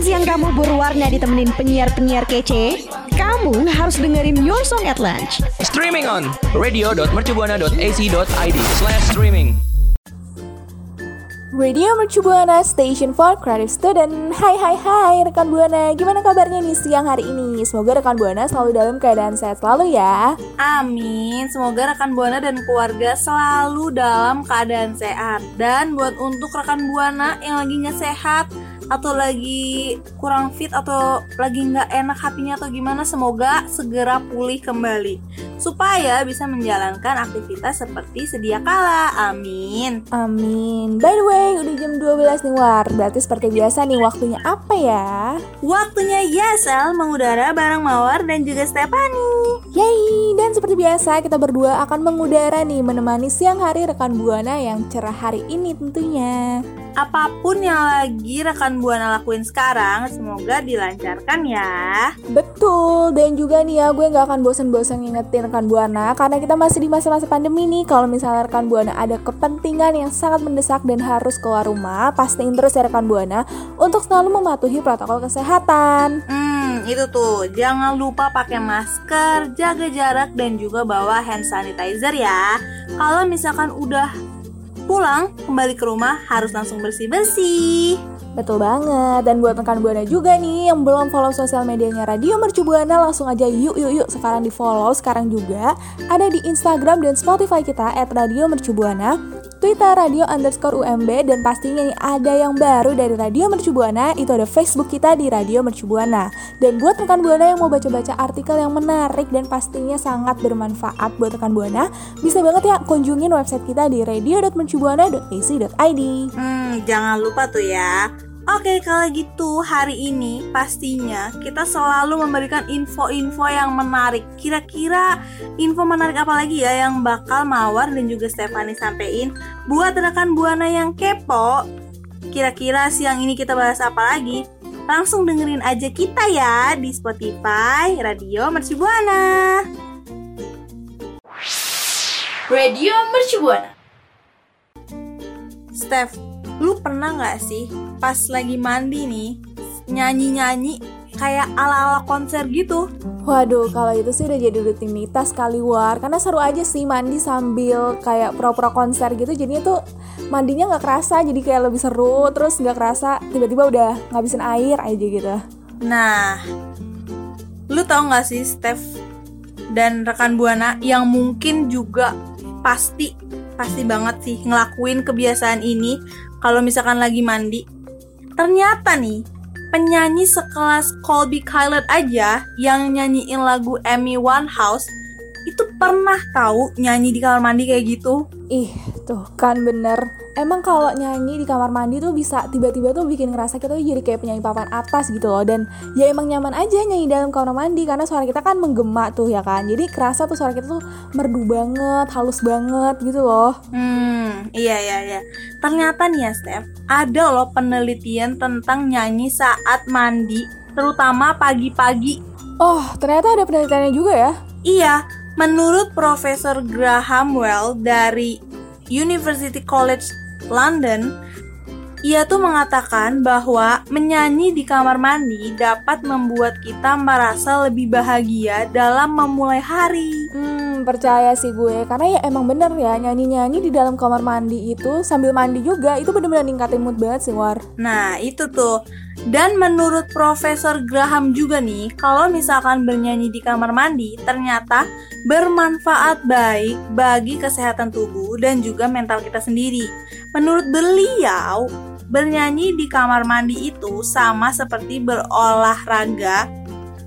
Makan siang kamu berwarna ditemenin penyiar-penyiar kece? Kamu harus dengerin Your Song at Lunch. Streaming on radio.mercubuana.ac.id slash streaming. Radio Mercu Buana Station for Creative Student Hai hai hai rekan Buana Gimana kabarnya nih siang hari ini? Semoga rekan Buana selalu dalam keadaan sehat selalu ya Amin Semoga rekan Buana dan keluarga selalu dalam keadaan sehat Dan buat untuk rekan Buana yang lagi nggak sehat atau lagi kurang fit atau lagi nggak enak hatinya atau gimana semoga segera pulih kembali supaya bisa menjalankan aktivitas seperti sedia kala. Amin. Amin. By the way udah jam 12 nih War. Berarti seperti biasa nih waktunya apa ya? waktunya Yasel mengudara bareng Mawar dan juga Stephanie. Yeay Dan seperti biasa kita berdua akan mengudara nih Menemani siang hari rekan Buana yang cerah hari ini tentunya apa pun yang lagi rekan Buana lakuin sekarang semoga dilancarkan ya Betul, dan juga nih ya gue nggak akan bosan-bosan ngingetin rekan Buana karena kita masih di masa-masa pandemi nih. Kalau misalnya rekan Buana ada kepentingan yang sangat mendesak dan harus keluar rumah, pastiin terus ya rekan Buana untuk selalu mematuhi protokol kesehatan. Hmm, itu tuh. Jangan lupa pakai masker, jaga jarak dan juga bawa hand sanitizer ya. Kalau misalkan udah pulang kembali ke rumah harus langsung bersih-bersih. Betul banget. Dan buat rekan Buana juga nih yang belum follow sosial medianya Radio Mercu Buana langsung aja yuk yuk yuk sekarang di follow sekarang juga ada di Instagram dan Spotify kita at Radio Mercu Buana. Twitter Radio underscore UMB dan pastinya nih ada yang baru dari Radio Mercu Buana. Itu ada Facebook kita di Radio Mercu Buana. Dan buat rekan Buana yang mau baca-baca artikel yang menarik dan pastinya sangat bermanfaat buat rekan Buana bisa banget ya kunjungin website kita di radio.mercubuana.ac.id Hmm, jangan lupa tuh ya. Oke, kalau gitu hari ini pastinya kita selalu memberikan info-info yang menarik. Kira-kira info menarik apa lagi ya yang bakal Mawar dan juga Stephanie sampein buat rekan Buana yang kepo? Kira-kira siang ini kita bahas apa lagi? Langsung dengerin aja kita ya di Spotify Radio Mercu Buana. Radio Mercu Buana. Steph, lu pernah nggak sih pas lagi mandi nih nyanyi-nyanyi kayak ala-ala konser gitu? Waduh, kalau itu sih udah jadi rutinitas kali war. Karena seru aja sih mandi sambil kayak pro-pro konser gitu. Jadinya tuh mandinya nggak kerasa jadi kayak lebih seru. Terus nggak kerasa tiba-tiba udah ngabisin air aja gitu. Nah, lu tau nggak sih Steph dan rekan Buana yang mungkin juga pasti pasti banget sih ngelakuin kebiasaan ini kalau misalkan lagi mandi. Ternyata nih, penyanyi sekelas Colby Kylet aja yang nyanyiin lagu Amy Winehouse itu pernah tahu nyanyi di kamar mandi kayak gitu. Ih, tuh kan bener Emang kalau nyanyi di kamar mandi tuh bisa tiba-tiba tuh bikin ngerasa kita tuh jadi kayak penyanyi papan atas gitu loh Dan ya emang nyaman aja nyanyi dalam kamar mandi Karena suara kita kan menggema tuh ya kan Jadi kerasa tuh suara kita tuh merdu banget, halus banget gitu loh Hmm, iya iya iya. Ternyata nih ya, Steph, ada loh penelitian tentang nyanyi saat mandi, terutama pagi-pagi. Oh, ternyata ada penelitiannya juga ya Iya, menurut Profesor Graham Well dari University College London, ia tuh mengatakan bahwa menyanyi di kamar mandi dapat membuat kita merasa lebih bahagia dalam memulai hari. Hmm, percaya sih gue Karena ya emang bener ya Nyanyi-nyanyi di dalam kamar mandi itu Sambil mandi juga Itu bener-bener ningkatin mood banget sih War Nah, itu tuh. Dan menurut Profesor Graham juga nih, kalau misalkan bernyanyi di kamar mandi, ternyata bermanfaat baik bagi kesehatan tubuh dan juga mental kita sendiri. Menurut beliau, bernyanyi di kamar mandi itu sama seperti berolahraga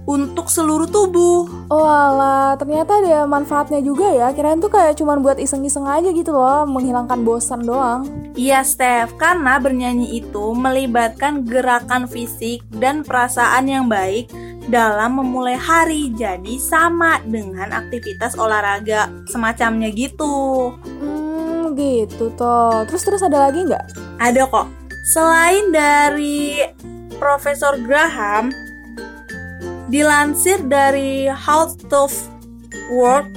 untuk seluruh tubuh. Oh alah, ternyata ada manfaatnya juga ya Kirain tuh kayak cuman buat iseng-iseng aja gitu loh Menghilangkan bosan doang Iya, Steph, karena bernyanyi itu melibatkan gerakan fisik dan perasaan yang baik dalam memulai hari. Jadi sama dengan aktivitas olahraga semacamnya gitu. Hmm, gitu toh Terus-terus ada lagi nggak? Ada kok. Selain dari Profesor Graham, dilansir dari How Tough Work,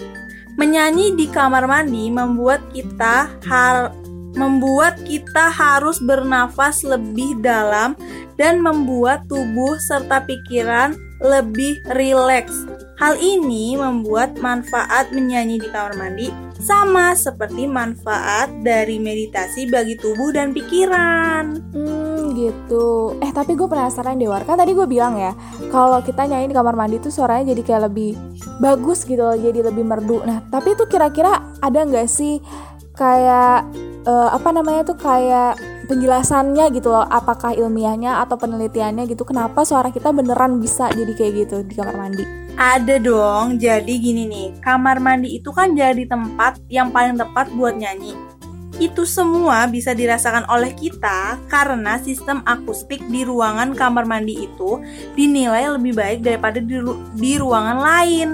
menyanyi di kamar mandi membuat kita hal membuat kita harus bernafas lebih dalam dan membuat tubuh serta pikiran lebih rileks. Hal ini membuat manfaat menyanyi di kamar mandi sama seperti manfaat dari meditasi bagi tubuh dan pikiran. Hmm gitu. Eh tapi gue penasaran deh War. Kan tadi gue bilang ya, kalau kita nyanyi di kamar mandi tuh suaranya jadi kayak lebih bagus gitu loh, jadi lebih merdu. Nah tapi itu kira-kira ada nggak sih kayak eh, apa namanya tuh kayak penjelasannya gitu loh apakah ilmiahnya atau penelitiannya gitu kenapa suara kita beneran bisa jadi kayak gitu di kamar mandi Ada dong, jadi gini nih, kamar mandi itu kan jadi tempat yang paling tepat buat nyanyi. Itu semua bisa dirasakan oleh kita karena sistem akustik di ruangan kamar mandi itu dinilai lebih baik daripada di, ru- di ruangan lain.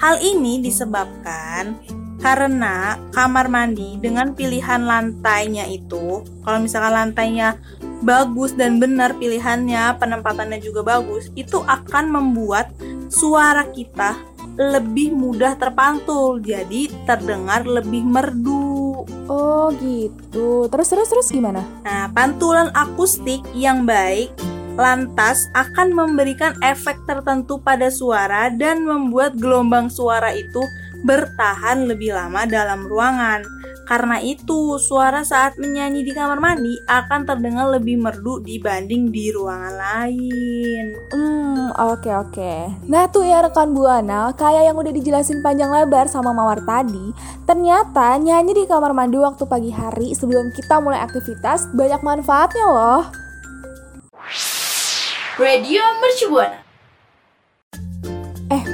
Hal ini disebabkan karena kamar mandi dengan pilihan lantainya itu, kalau misalkan lantainya bagus dan benar pilihannya, penempatannya juga bagus, itu akan membuat suara kita lebih mudah terpantul, jadi terdengar lebih merdu. oh gitu. Terus terus terus gimana? Nah, pantulan akustik yang baik lantas akan memberikan efek tertentu pada suara dan membuat gelombang suara itu bertahan lebih lama dalam ruangan. Karena itu, suara saat menyanyi di kamar mandi akan terdengar lebih merdu dibanding di ruangan lain. Hmm, oke oke. Nah tuh ya rekan Buana, kayak yang udah dijelasin panjang lebar sama Mawar tadi, ternyata nyanyi di kamar mandi waktu pagi hari sebelum kita mulai aktivitas banyak manfaatnya loh. Radio Mercu Buana. Eh,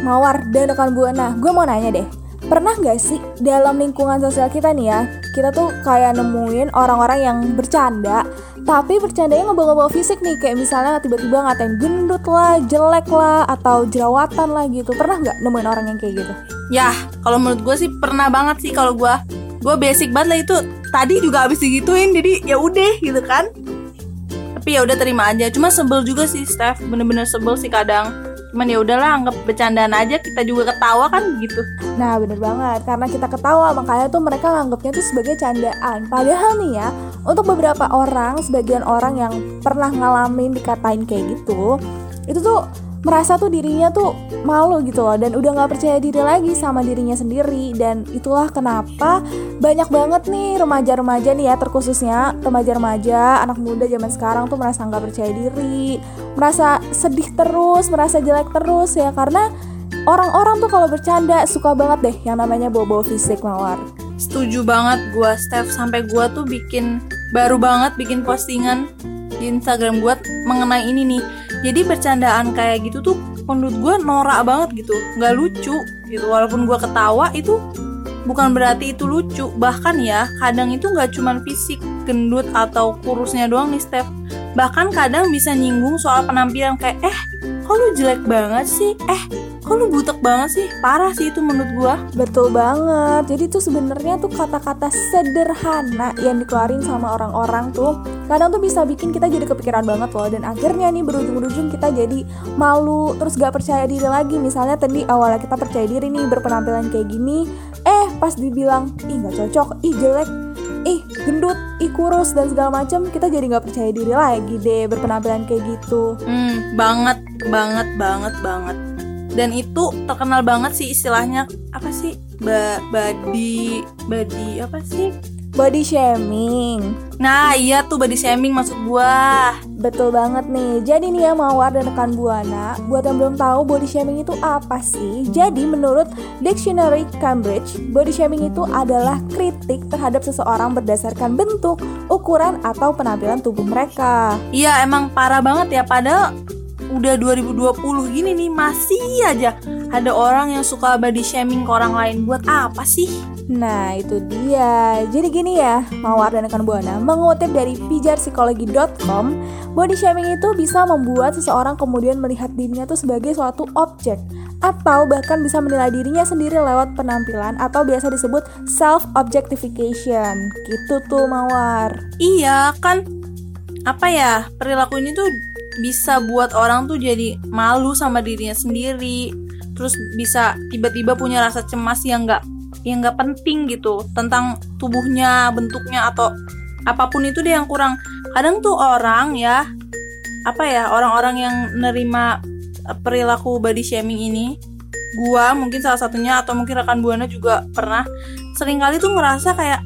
Mawar dan rekan Buana, gue mau nanya deh. Pernah nggak sih dalam lingkungan sosial kita nih ya, kita tuh kayak nemuin orang-orang yang bercanda, tapi bercandanya ngebawa-bawa fisik nih, kayak misalnya tiba-tiba ngatain gendut lah, jelek lah, atau jerawatan lah gitu. Pernah nggak nemuin orang yang kayak gitu? Yah, kalau menurut gue sih pernah banget sih kalau gue gue basic banget lah itu. Tadi juga habis digituin jadi ya udah gitu kan. Tapi ya udah terima aja. Cuma sebel juga sih Steph. Bener-bener sebel sih kadang cuman ya udahlah anggap bercandaan aja kita juga ketawa kan gitu. Nah bener banget, karena kita ketawa makanya tuh mereka nganggapnya tuh sebagai candaan. Padahal nih ya, untuk beberapa orang, sebagian orang yang pernah ngalamin dikatain kayak gitu Itu tuh merasa tuh dirinya tuh malu gitu loh Dan udah gak percaya diri lagi sama dirinya sendiri. Dan itulah kenapa banyak banget nih remaja-remaja nih ya terkhususnya Remaja-remaja, anak muda zaman sekarang tuh merasa gak percaya diri Merasa sedih terus, merasa jelek terus ya. Karena Orang-orang tuh kalau bercanda suka banget deh yang namanya bawa-bawa fisik mawar. setuju banget gue Steph. Sampai gue tuh bikin baru banget bikin postingan di Instagram gue mengenai ini nih jadi bercandaan kayak gitu tuh menurut gue norak banget gitu. Nggak lucu gitu. Walaupun gue ketawa itu bukan berarti itu lucu. Bahkan ya kadang itu nggak cuman fisik gendut atau kurusnya doang nih Steph bahkan kadang bisa nyinggung soal penampilan kayak eh kok lu jelek banget sih? Eh kok lu butek banget sih? Parah sih itu menurut gue Betul banget. Jadi tuh sebenarnya tuh kata-kata sederhana yang dikeluarin sama orang-orang tuh kadang tuh bisa bikin kita jadi kepikiran banget loh. Dan akhirnya nih berujung-ujung kita jadi malu terus gak percaya diri lagi. Misalnya tadi awalnya kita percaya diri nih berpenampilan kayak gini eh pas dibilang ih nggak cocok. Ih jelek ih gendut ih kurus dan segala macam kita jadi nggak percaya diri lagi deh berpenampilan kayak gitu Hmm, banget, banget, banget, banget. Dan itu terkenal banget sih istilahnya apa sih? Ba body body apa sih? Body shaming Nah, iya tuh body shaming maksud gua. Betul banget nih. Jadi nih ya Mawar dan rekan Buana, buat yang belum tahu body shaming itu apa sih? Jadi menurut Dictionary Cambridge, body shaming itu adalah kritik terhadap seseorang berdasarkan bentuk, ukuran atau penampilan tubuh mereka. Iya, emang parah banget ya padahal udah 2020 gini nih masih aja ada orang yang suka body shaming ke orang lain. Buat apa sih? Nah itu dia Jadi gini ya Mawar dan rekan Buana Mengutip dari pijarpsikologi.com Body shaming itu bisa membuat seseorang kemudian melihat dirinya tuh sebagai suatu objek Atau bahkan bisa menilai dirinya sendiri lewat penampilan Atau biasa disebut self-objectification Gitu tuh Mawar Iya, kan apa ya? Perilaku ini tuh bisa buat orang tuh jadi malu sama dirinya sendiri. Terus bisa tiba-tiba punya rasa cemas yang nggak yang nggak penting gitu tentang tubuhnya bentuknya atau apa pun itu deh yang kurang. Kadang tuh orang ya apa ya orang-orang yang nerima perilaku body shaming ini gua mungkin salah satunya atau mungkin rekan buana juga pernah sering kali tuh ngerasa kayak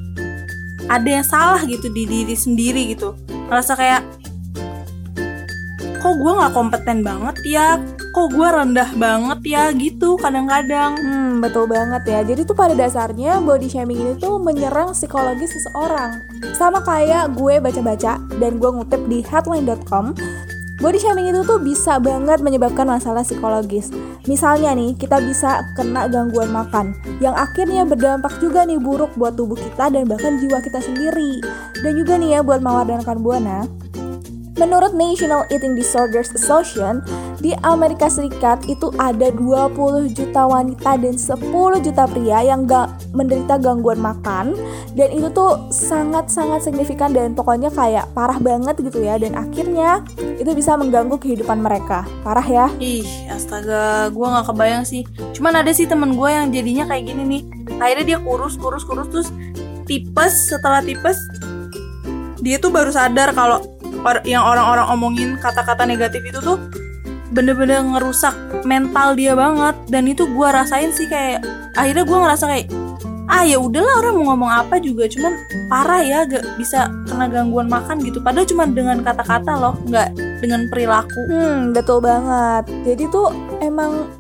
ada yang salah gitu di diri sendiri gitu. Ngerasa kayak kok gua nggak kompeten banget ya kok gua rendah banget ya gitu kadang-kadang Hmm, betul banget ya. Jadi tuh pada dasarnya body shaming ini tuh menyerang psikologis seseorang. Sama kayak gue baca-baca dan gue ngutip di headline.com. Body shaming itu tuh bisa banget menyebabkan masalah psikologis. Misalnya nih, kita bisa kena gangguan makan yang akhirnya berdampak juga nih buruk buat tubuh kita dan bahkan jiwa kita sendiri. Dan juga nih ya buat mawar dan rekan buana, Menurut National Eating Disorders Association, di Amerika Serikat itu ada 20 juta wanita dan 10 juta pria yang gak menderita gangguan makan dan itu tuh sangat-sangat signifikan dan pokoknya kayak parah banget gitu ya dan akhirnya itu bisa mengganggu kehidupan mereka. Parah ya? Ih, astaga, gua nggak kebayang sih. Cuman ada sih temen gue yang jadinya kayak gini nih. Akhirnya dia kurus, kurus, kurus terus tipes. Setelah tipes, dia tuh baru sadar kalau yang orang-orang omongin kata-kata negatif itu tuh bener-bener ngerusak mental dia banget. Dan itu gua rasain sih kayak akhirnya gua ngerasa kayak ah ya udahlah orang mau ngomong apa juga cuman parah ya gak bisa kena gangguan makan gitu padahal cuma dengan kata-kata loh nggak dengan perilaku Hmm, betul banget. Jadi tuh emang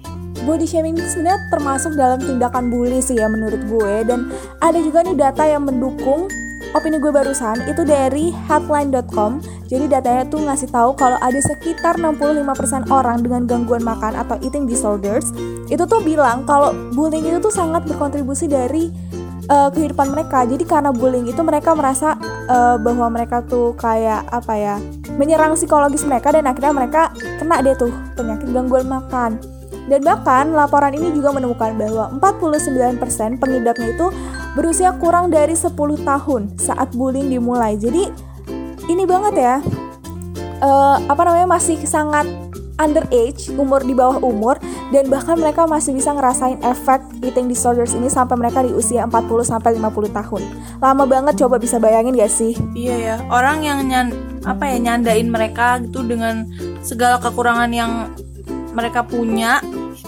body shaming itu sebenarnya termasuk dalam tindakan bully sih ya menurut gue dan ada juga nih data yang mendukung opini gue barusan itu dari headline.com. Jadi datanya tuh ngasih tahu kalau ada sekitar 65% orang dengan gangguan makan atau eating disorders itu tuh bilang kalau bullying itu tuh sangat berkontribusi dari eh, kehidupan mereka. Jadi karena bullying itu mereka merasa eh, bahwa mereka tuh kayak apa ya menyerang psikologis mereka dan akhirnya mereka kena deh tuh penyakit gangguan makan. Dan bahkan laporan ini juga menemukan bahwa 49% pengidapnya itu berusia kurang dari 10 tahun saat bullying dimulai. Jadi ini banget ya. eh, apa namanya masih sangat underage, umur di bawah umur dan bahkan mereka masih bisa ngerasain efek eating disorders ini sampai mereka di usia 40 sampai 50 tahun. Lama banget coba bisa bayangin gak sih? Iya ya, orang yang nyan apa ya nyandain mereka gitu dengan segala kekurangan yang mereka punya,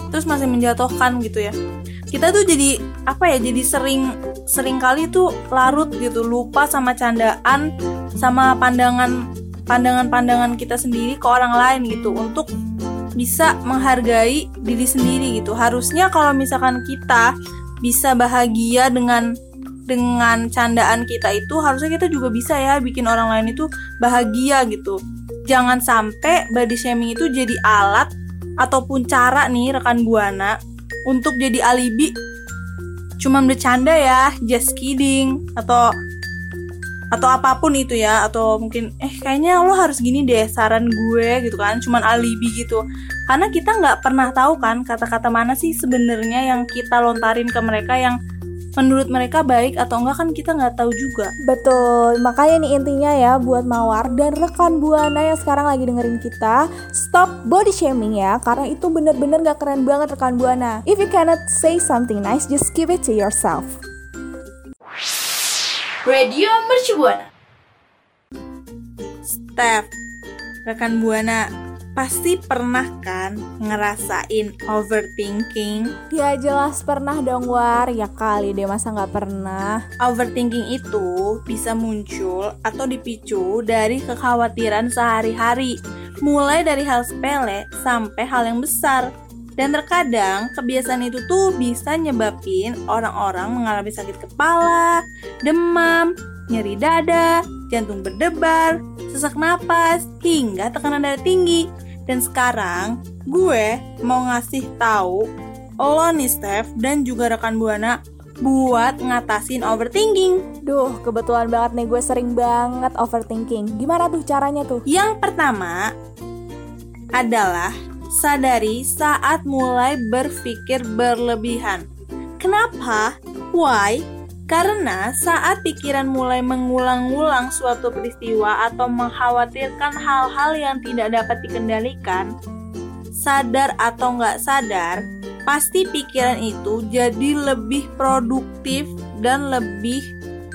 terus masih menjatuhkan gitu ya. Kita tuh jadi apa ya? Jadi sering sering kali tuh larut gitu, lupa sama candaan, sama pandangan pandangan-pandangan kita sendiri ke orang lain gitu untuk bisa menghargai diri sendiri gitu. Harusnya kalau misalkan kita bisa bahagia dengan dengan candaan kita itu harusnya kita juga bisa ya bikin orang lain itu bahagia gitu. Jangan sampai body shaming itu jadi alat ataupun cara nih rekan buana untuk jadi alibi. Cuma bercanda ya, just kidding atau atau apa pun itu ya atau mungkin eh kayaknya lo harus gini deh saran gue gitu kan. Cuman alibi gitu. Karena kita nggak pernah tahu kan kata-kata mana sih sebenarnya yang kita lontarin ke mereka yang menurut mereka baik atau enggak kan kita nggak tahu juga. Betul, makanya nih intinya ya buat Mawar dan rekan Buana yang sekarang lagi dengerin kita Stop body shaming ya, karena itu bener-bener gak keren banget rekan Buana. If you cannot say something nice, just keep it to yourself. Radio Mercubuana. Steph rekan buana pasti pernah kan ngerasain overthinking Ya jelas pernah dong War, ya kali deh masa gak pernah Overthinking itu bisa muncul atau dipicu dari kekhawatiran sehari-hari, mulai dari hal sepele sampai hal yang besar. Dan terkadang kebiasaan itu tuh bisa nyebabin orang-orang mengalami sakit kepala, demam, nyeri dada, jantung berdebar, sesak napas, hingga tekanan darah tinggi. Dan sekarang gue mau ngasih tahu lo nih Steph dan juga rekan Buana buat ngatasin overthinking. Duh, kebetulan banget nih gue sering banget overthinking Gimana tuh caranya tuh? Yang pertama adalah sadari saat mulai berpikir berlebihan. Kenapa? Why? Karena saat pikiran mulai mengulang-ulang suatu peristiwa atau mengkhawatirkan hal-hal yang tidak dapat dikendalikan, sadar atau nggak sadar, pasti pikiran itu jadi lebih produktif dan lebih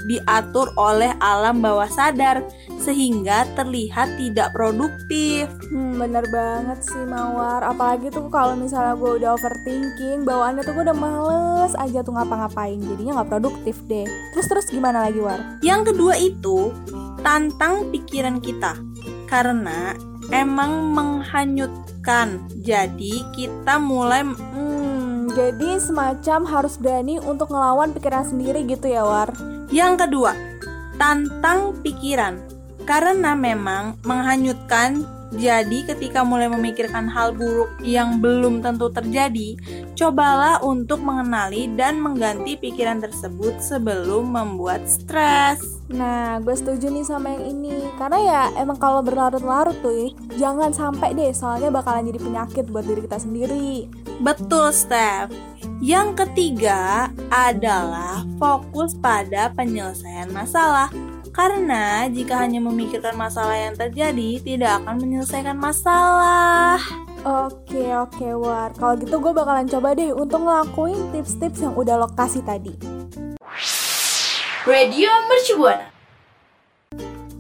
diatur oleh alam bawah sadar sehingga terlihat tidak produktif. Hmm, bener banget sih Mawar Apalagi tuh kalau misalnya gue udah overthinking Bawaannya tuh gue udah males aja tuh ngapa-ngapain Jadinya gak produktif deh Terus-terus gimana lagi War? Yang kedua itu tantang pikiran kita karena emang menghanyutkan. Jadi kita mulai Hmm, jadi semacam harus berani untuk ngelawan pikiran sendiri gitu ya War Yang kedua, tantang pikiran. Karena memang menghanyutkan, jadi ketika mulai memikirkan hal buruk yang belum tentu terjadi, cobalah untuk mengenali dan mengganti pikiran tersebut sebelum membuat stres. Nah, gue setuju nih sama yang ini Karena ya emang kalau berlarut-larut tuh ya, Jangan sampai deh soalnya bakalan jadi penyakit buat diri kita sendiri Betul, Steph. Yang ketiga adalah fokus pada penyelesaian masalah. Karena jika hanya memikirkan masalah yang terjadi, tidak akan menyelesaikan masalah. Oke oke War Kalau gitu gue bakalan coba deh untuk ngelakuin tips-tips yang udah lo kasih tadi Radio Mercu Buana.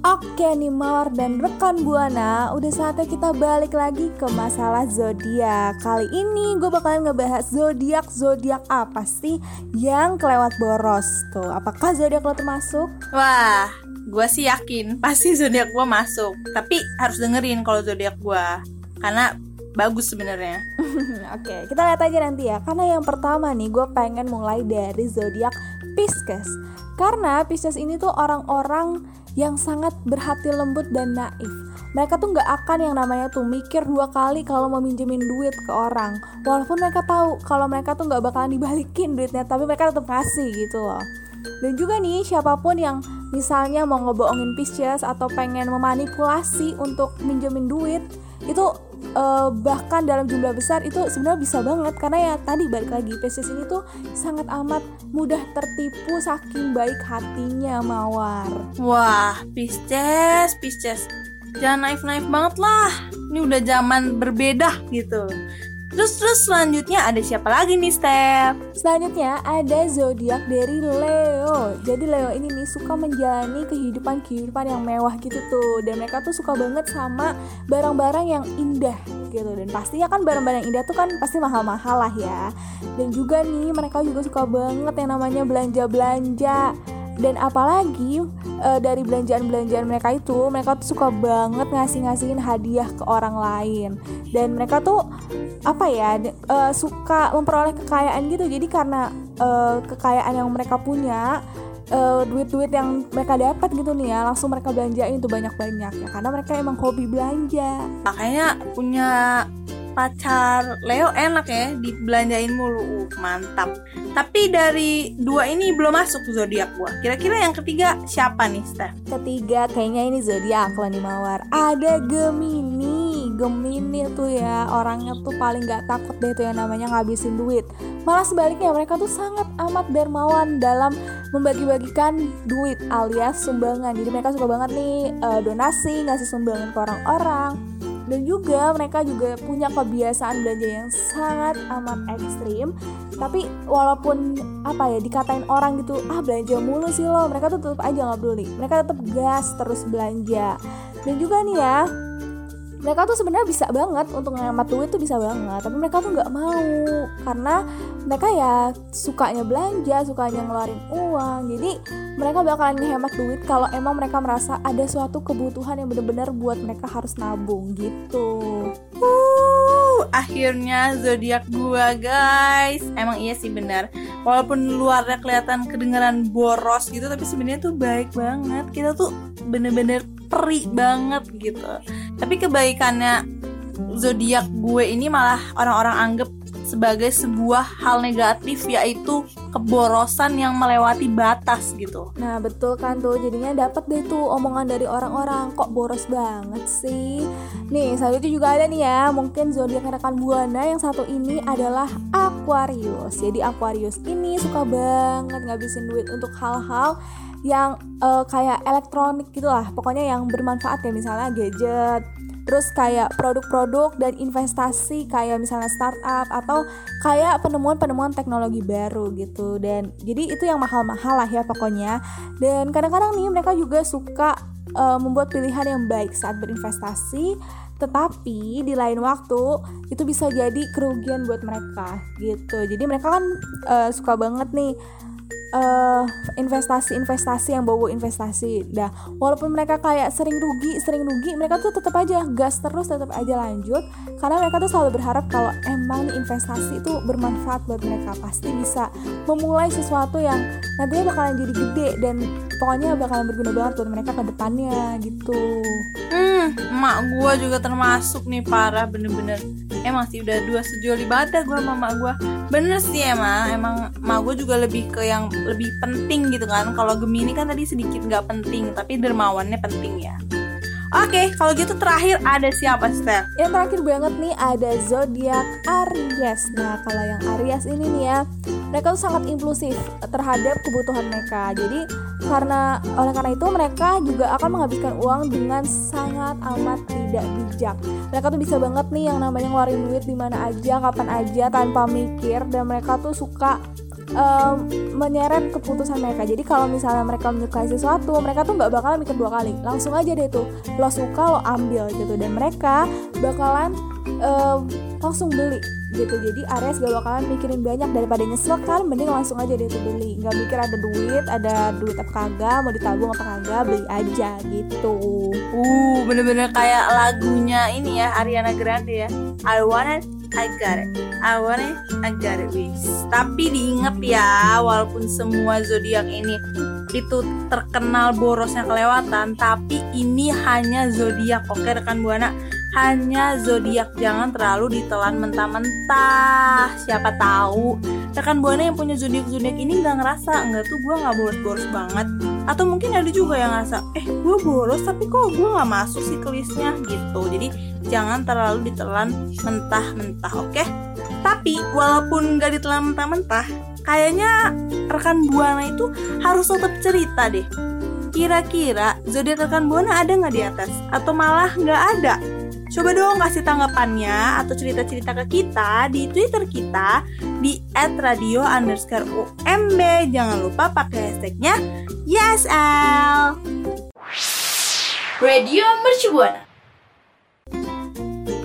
Oke nih Mawar dan rekan Buana, udah saatnya kita balik lagi ke masalah zodiak. Kali ini gue bakalan ngebahas zodiak zodiak apa sih yang kelewat boros tuh? Apakah zodiak lo termasuk? Wah, gue sih yakin pasti zodiak gue masuk. Tapi harus dengerin kalau zodiak gue, karena bagus sebenarnya. Oke, kita lihat aja nanti ya. Karena yang pertama nih, gue pengen mulai dari zodiak Pisces. Karena Pisces ini tuh orang-orang yang sangat berhati lembut dan naif. Mereka tuh nggak akan yang namanya tuh mikir dua kali kalau mau minjemin duit ke orang. Walaupun mereka tahu kalau mereka tuh nggak bakalan dibalikin duitnya, tapi mereka tetap ngasih gitu loh. Dan juga nih siapa pun yang misalnya mau ngebohongin Pisces atau pengen memanipulasi untuk minjemin duit itu eh, bahkan dalam jumlah besar itu sebenarnya bisa banget karena ya tadi balik lagi Pisces ini tuh sangat amat mudah tertipu saking baik hatinya mawar. Wah, Pisces, Pisces. Jangan naif-naif banget lah. Ini udah zaman berbeda gitu. Terus terus selanjutnya ada siapa lagi nih, Steph? Selanjutnya ada zodiak dari Leo. Jadi Leo ini nih suka menjalani kehidupan kehidupan yang mewah gitu tuh. Dan mereka tuh suka banget sama barang-barang yang indah gitu. Dan pastinya kan barang-barang indah tuh kan pasti mahal-mahal lah ya. Dan juga nih mereka juga suka banget yang namanya belanja-belanja. Dan apalagi eh, dari belanjaan-belanjaan mereka itu, mereka tuh suka banget ngasih-ngasihin hadiah ke orang lain. Dan mereka tuh apa ya eh, suka memperoleh kekayaan gitu. Jadi karena eh, kekayaan yang mereka punya, eh, duit-duit yang mereka dapat gitu nih ya, langsung mereka belanjain tuh banyak-banyak ya. Karena mereka emang hobi belanja. Makanya punya pacar Leo enak ya dibelanjain mulu Uh, mantap tapi dari dua ini belum masuk zodiak gua kira-kira yang ketiga siapa nih Steph Ketiga kayaknya ini zodiak lah nih Mawar. Ada Gemini. Gemini tuh ya orangnya tuh paling gak takut deh tuh yang namanya ngabisin duit. Malah sebaliknya mereka tuh sangat amat dermawan dalam membagi-bagikan duit alias sumbangan. Jadi mereka suka banget nih eh, donasi, ngasih sumbangan ke orang-orang. Dan juga mereka juga punya kebiasaan belanja yang sangat amat ekstrim. Tapi walaupun apa ya dikatain orang gitu Ah belanja mulu sih lo Mereka tuh tetap aja nggak peduli. Mereka tetap gas terus belanja. Dan juga nih ya mereka tuh sebenarnya bisa banget untuk ngehemat duit tuh bisa banget tapi mereka tuh nggak mau karena mereka ya sukanya belanja sukanya ngeluarin uang jadi mereka bakalan ngehemat duit kalau emang mereka merasa ada suatu kebutuhan yang bener-bener buat mereka harus nabung gitu Uh, akhirnya zodiak gua guys. Emang iya sih benar. Walaupun luarnya kelihatan kedengeran boros gitu, tapi sebenarnya tuh baik banget. Kita tuh bener-bener peri banget gitu. Tapi kebaikannya zodiak gue ini malah orang-orang anggap sebagai sebuah hal negatif yaitu keborosan yang melewati batas gitu. Nah betul kan tuh jadinya dapat deh tuh omongan dari orang-orang kok boros banget sih. Nih selanjutnya juga ada nih ya mungkin zodiak rekan buana yang satu ini adalah Aquarius. Jadi Aquarius ini suka banget ngabisin duit untuk hal-hal yang eh, kayak elektronik gitu lah. Pokoknya yang bermanfaat ya misalnya gadget terus kayak produk-produk dan investasi kayak misalnya startup atau kayak penemuan-penemuan teknologi baru gitu. Dan jadi itu yang mahal-mahal lah ya pokoknya. Dan kadang-kadang nih mereka juga suka uh, membuat pilihan yang baik saat berinvestasi tetapi di lain waktu itu bisa jadi kerugian buat mereka gitu. Jadi mereka kan uh, suka banget nih uh, investasi-investasi yang bawa investasi. Dah, walaupun mereka kayak sering rugi, sering rugi, mereka tuh tetap aja gas terus, tetap aja lanjut karena mereka tuh selalu berharap kalau emang investasi itu bermanfaat buat mereka, pasti bisa memulai sesuatu yang nantinya bakalan jadi gede dan pokoknya bakalan berguna banget buat mereka ke depannya gitu. Hmm, emak gua juga termasuk nih parah bener-bener emang sih udah dua sejoli banget gue sama mak gue bener sih emang emang mak gue juga lebih ke yang lebih penting gitu kan kalau Gemini kan tadi sedikit nggak penting tapi dermawannya penting ya Oke, kalau gitu terakhir ada siapa, Steph? Yang terakhir banget nih ada zodiak Aries. Nah, kalau yang Aries ini nih ya, mereka tuh sangat inklusif terhadap kebutuhan mereka. Jadi karena oleh karena itu mereka juga akan menghabiskan uang dengan sangat amat tidak bijak. Mereka tuh bisa banget nih yang namanya ngeluarin duit di mana aja, kapan aja tanpa mikir dan mereka tuh suka um, menyeret keputusan mereka jadi kalau misalnya mereka menyukai sesuatu mereka tuh nggak bakalan mikir dua kali langsung aja deh tuh lo suka lo ambil gitu dan mereka bakalan um, langsung beli gitu. Jadi Aries gak bakalan mikirin banyak. Daripada nyesel kan mending langsung aja tuh beli. Nggak mikir ada duit ada duit apa kagak mau ditabung apa kagak beli aja gitu. Uh bener-bener kayak lagunya ini ya Ariana Grande ya. I want it I got it. I want it I got it wis tapi diinget ya walaupun semua zodiak ini itu terkenal borosnya kelewatan tapi ini hanya zodiak. Oke rekan buana hanya zodiak jangan terlalu ditelan mentah-mentah siapa tahu. Rekan buana yang punya zodiak zodiak ini nggak ngerasa nggak tuh gue nggak boros-boros banget. Atau mungkin ada juga yang ngerasa eh gue boros tapi kok gue nggak masuk sih ke listnya? Gitu. Jadi jangan terlalu ditelan mentah-mentah oke? Okay? tapi walaupun nggak ditelan mentah-mentah kayaknya rekan buana itu harus tetap cerita deh. Kira-kira zodiak rekan buana ada nggak di atas? Atau malah nggak ada Coba dong kasih tanggapannya atau cerita-cerita ke kita di Twitter kita di @radio underscore UMB. Jangan lupa pakai hashtagnya YesL. Radio Mercubuana.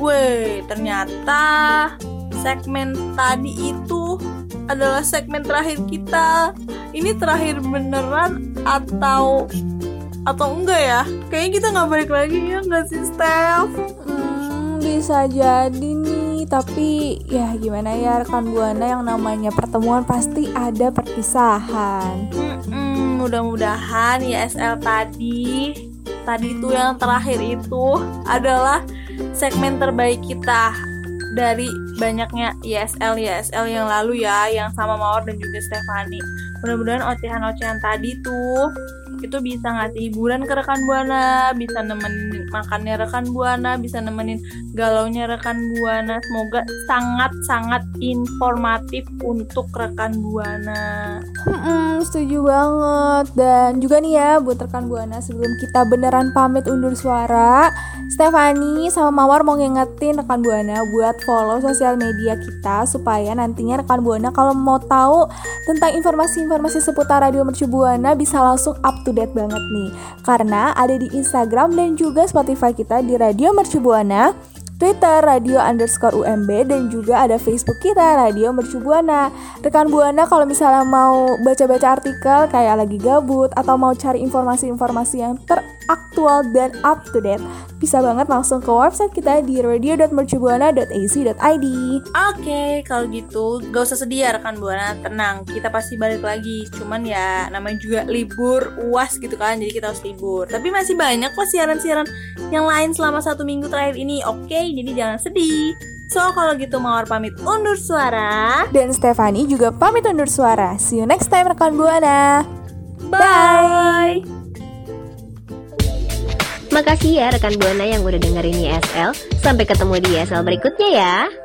Wih, ternyata segmen tadi itu adalah segmen terakhir kita. Ini terakhir beneran atau atau enggak ya? Kayaknya kita nggak balik lagi ya nggak sih, Steph? Bisa jadi nih, tapi ya gimana ya rekan buana yang namanya pertemuan pasti ada perpisahan. Hmm, mudah-mudahan ya SL tadi tadi itu yang terakhir itu adalah segmen terbaik kita dari banyaknya ISL ISL yang lalu ya yang sama Mawar dan juga Stefani mudah-mudahan ocehan-ocehan tadi tuh itu bisa ngasih hiburan ke rekan buana bisa nemenin makannya rekan buana bisa nemenin galaunya rekan buana. Semoga sangat-sangat informatif untuk rekan buana. Hmm, setuju banget. Dan juga nih ya buat rekan buana sebelum kita beneran pamit undur suara Stefani sama Mawar mau ngingetin rekan buana buat follow sosial media kita supaya nantinya rekan buana kalau mau tahu tentang informasi-informasi seputar Radio Mercu Buana bisa langsung up to date banget nih karena ada di Instagram dan juga Spotify kita di Radio Mercu Buana Twitter Radio underscore UMB dan juga ada Facebook kita Radio Mercu Buana. Rekan Buana kalau misalnya mau baca-baca artikel kayak lagi gabut atau mau cari informasi-informasi yang teraktual dan up to date, bisa banget langsung ke website kita di radio.mercubuana.ac.id. Oke, kalau gitu gak usah sedih ya rekan Buana, tenang, kita pasti balik lagi. Cuman ya namanya juga libur uas gitu kan, jadi kita harus libur. Tapi masih banyak kok siaran-siaran yang lain selama satu minggu terakhir ini. Oke, jadi jangan sedih. So, kalau gitu Mawar pamit undur suara. Dan Stefani juga pamit undur suara. See you next time rekan Buana. Bye. Makasih ya rekan Buana yang udah dengerin YSL. Sampai ketemu di YSL berikutnya ya.